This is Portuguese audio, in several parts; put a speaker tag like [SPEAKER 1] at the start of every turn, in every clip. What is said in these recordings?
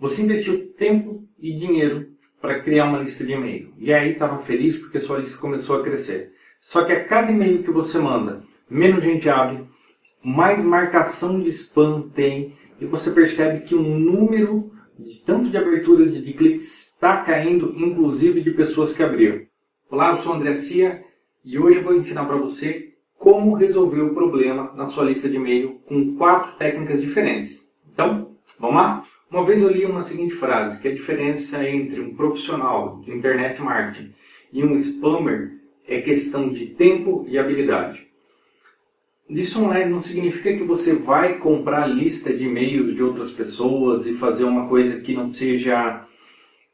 [SPEAKER 1] Você investiu tempo e dinheiro para criar uma lista de e-mail. E aí estava feliz porque sua lista começou a crescer. Só que a cada e-mail que você manda, menos gente abre, mais marcação de spam tem e você percebe que o número de tanto de aberturas de, de cliques está caindo, inclusive de pessoas que abriram. Olá, eu sou André Cia e hoje eu vou ensinar para você como resolver o problema na sua lista de e-mail com quatro técnicas diferentes. Então, vamos lá? Uma vez eu li uma seguinte frase, que a diferença entre um profissional de internet marketing e um spammer é questão de tempo e habilidade. Isso não, é, não significa que você vai comprar lista de e-mails de outras pessoas e fazer uma coisa que não seja,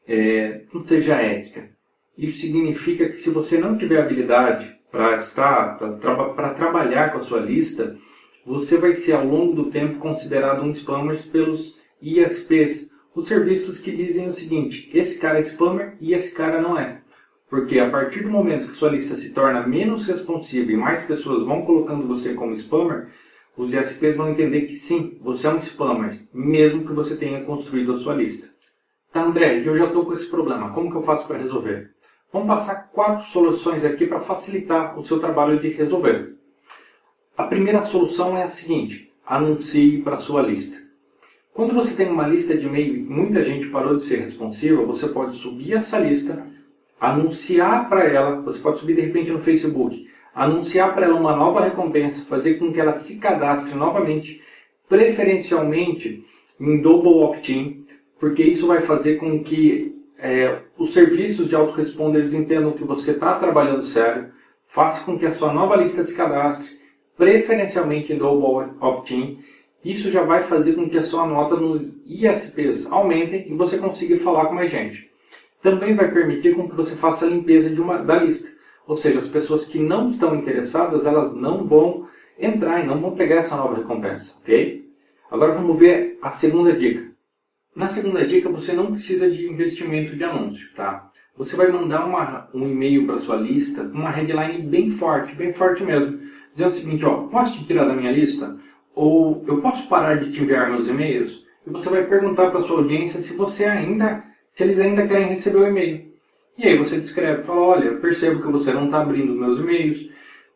[SPEAKER 1] é, não seja ética. Isso significa que se você não tiver habilidade para estar, para trabalhar com a sua lista, você vai ser ao longo do tempo considerado um spammer pelos ISPs, os serviços que dizem o seguinte: esse cara é spammer e esse cara não é. Porque a partir do momento que sua lista se torna menos responsiva e mais pessoas vão colocando você como spammer, os ISPs vão entender que sim, você é um spammer, mesmo que você tenha construído a sua lista. Tá, André, eu já estou com esse problema, como que eu faço para resolver? Vamos passar quatro soluções aqui para facilitar o seu trabalho de resolver. A primeira solução é a seguinte: anuncie para sua lista. Quando você tem uma lista de e-mail e muita gente parou de ser responsiva, você pode subir essa lista anunciar para ela, você pode subir de repente no Facebook, anunciar para ela uma nova recompensa, fazer com que ela se cadastre novamente, preferencialmente em double opt-in, porque isso vai fazer com que é, os serviços de autoresponders entendam que você está trabalhando sério, faça com que a sua nova lista se cadastre, preferencialmente em double opt-in. Isso já vai fazer com que a sua nota nos ISPs aumentem e você consiga falar com mais gente também vai permitir com que você faça a limpeza uma, da lista. Ou seja, as pessoas que não estão interessadas, elas não vão entrar e não vão pegar essa nova recompensa, ok? Agora vamos ver a segunda dica. Na segunda dica, você não precisa de investimento de anúncio, tá? Você vai mandar uma, um e-mail para sua lista com uma headline bem forte, bem forte mesmo, dizendo o seguinte, ó, posso te tirar da minha lista? Ou eu posso parar de te enviar meus e-mails? E você vai perguntar para sua audiência se você ainda se eles ainda querem receber o e-mail. E aí você descreve, fala, olha, percebo que você não está abrindo meus e-mails,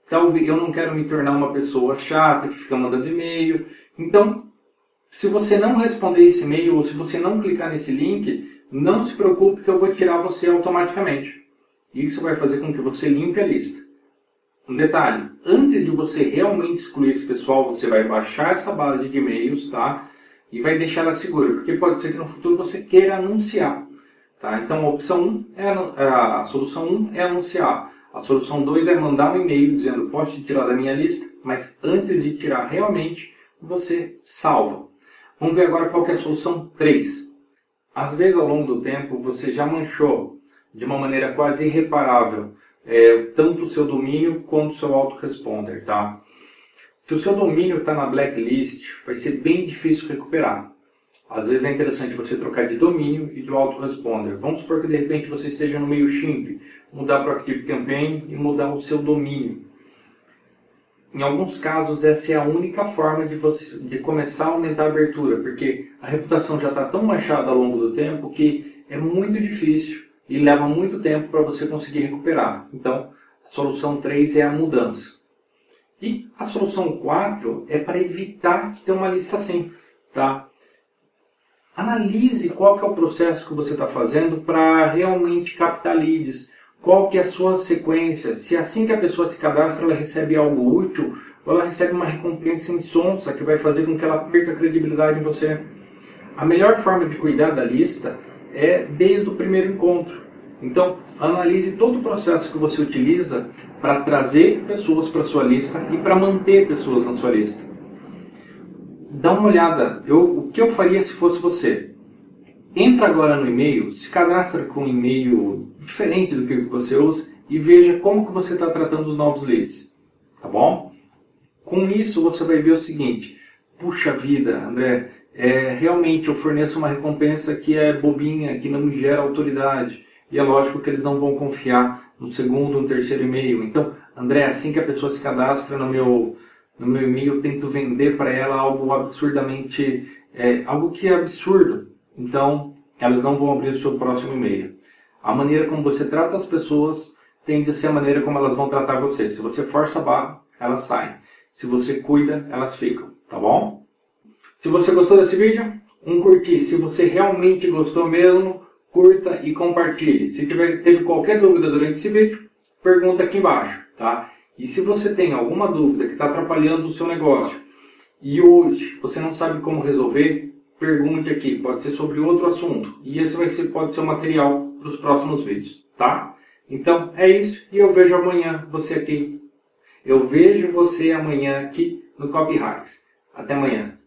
[SPEAKER 1] talvez eu não quero me tornar uma pessoa chata que fica mandando e-mail. Então, se você não responder esse e-mail ou se você não clicar nesse link, não se preocupe que eu vou tirar você automaticamente. Isso vai fazer com que você limpe a lista. Um detalhe, antes de você realmente excluir esse pessoal, você vai baixar essa base de e-mails, tá? E vai deixar ela segura, porque pode ser que no futuro você queira anunciar. Tá? Então, a opção 1 é a solução 1 é anunciar. A solução 2 é mandar um e-mail dizendo posso te tirar da minha lista, mas antes de tirar realmente, você salva. Vamos ver agora qual é a solução 3. Às vezes, ao longo do tempo, você já manchou de uma maneira quase irreparável é, tanto o seu domínio quanto o seu autoresponder. Tá? Se o seu domínio está na blacklist, vai ser bem difícil recuperar. Às vezes é interessante você trocar de domínio e de autoresponder. Vamos supor que de repente você esteja no meio MailChimp, mudar para o ActiveCampaign e mudar o seu domínio. Em alguns casos, essa é a única forma de, você, de começar a aumentar a abertura, porque a reputação já está tão manchada ao longo do tempo que é muito difícil e leva muito tempo para você conseguir recuperar. Então, a solução 3 é a mudança. E a solução 4 é para evitar ter uma lista assim. Tá? Analise qual que é o processo que você está fazendo para realmente captar leads. Qual que é a sua sequência? Se assim que a pessoa se cadastra, ela recebe algo útil, ou ela recebe uma recompensa insonsa que vai fazer com que ela perca a credibilidade em você. A melhor forma de cuidar da lista é desde o primeiro encontro. Então, analise todo o processo que você utiliza para trazer pessoas para sua lista e para manter pessoas na sua lista dá uma olhada. Eu, o que eu faria se fosse você? Entra agora no e-mail, se cadastra com um e-mail diferente do que você usa e veja como que você está tratando os novos leads. Tá bom? Com isso você vai ver o seguinte: puxa vida, André, é, realmente eu forneço uma recompensa que é bobinha, que não me gera autoridade. E é lógico que eles não vão confiar no segundo, no terceiro e-mail. Então, André, assim que a pessoa se cadastra no meu no meu e-mail eu tento vender para ela algo absurdamente, é, algo que é absurdo. então elas não vão abrir o seu próximo e-mail. A maneira como você trata as pessoas tende a ser a maneira como elas vão tratar você. Se você força a barra, elas saem. Se você cuida, elas ficam, tá bom? Se você gostou desse vídeo, um curtir. Se você realmente gostou mesmo, curta e compartilhe. Se tiver, teve qualquer dúvida durante esse vídeo, pergunta aqui embaixo, tá? E se você tem alguma dúvida que está atrapalhando o seu negócio e hoje você não sabe como resolver, pergunte aqui. Pode ser sobre outro assunto. E esse vai ser, pode ser o material para os próximos vídeos, tá? Então é isso e eu vejo amanhã você aqui. Eu vejo você amanhã aqui no Copy Hacks. Até amanhã.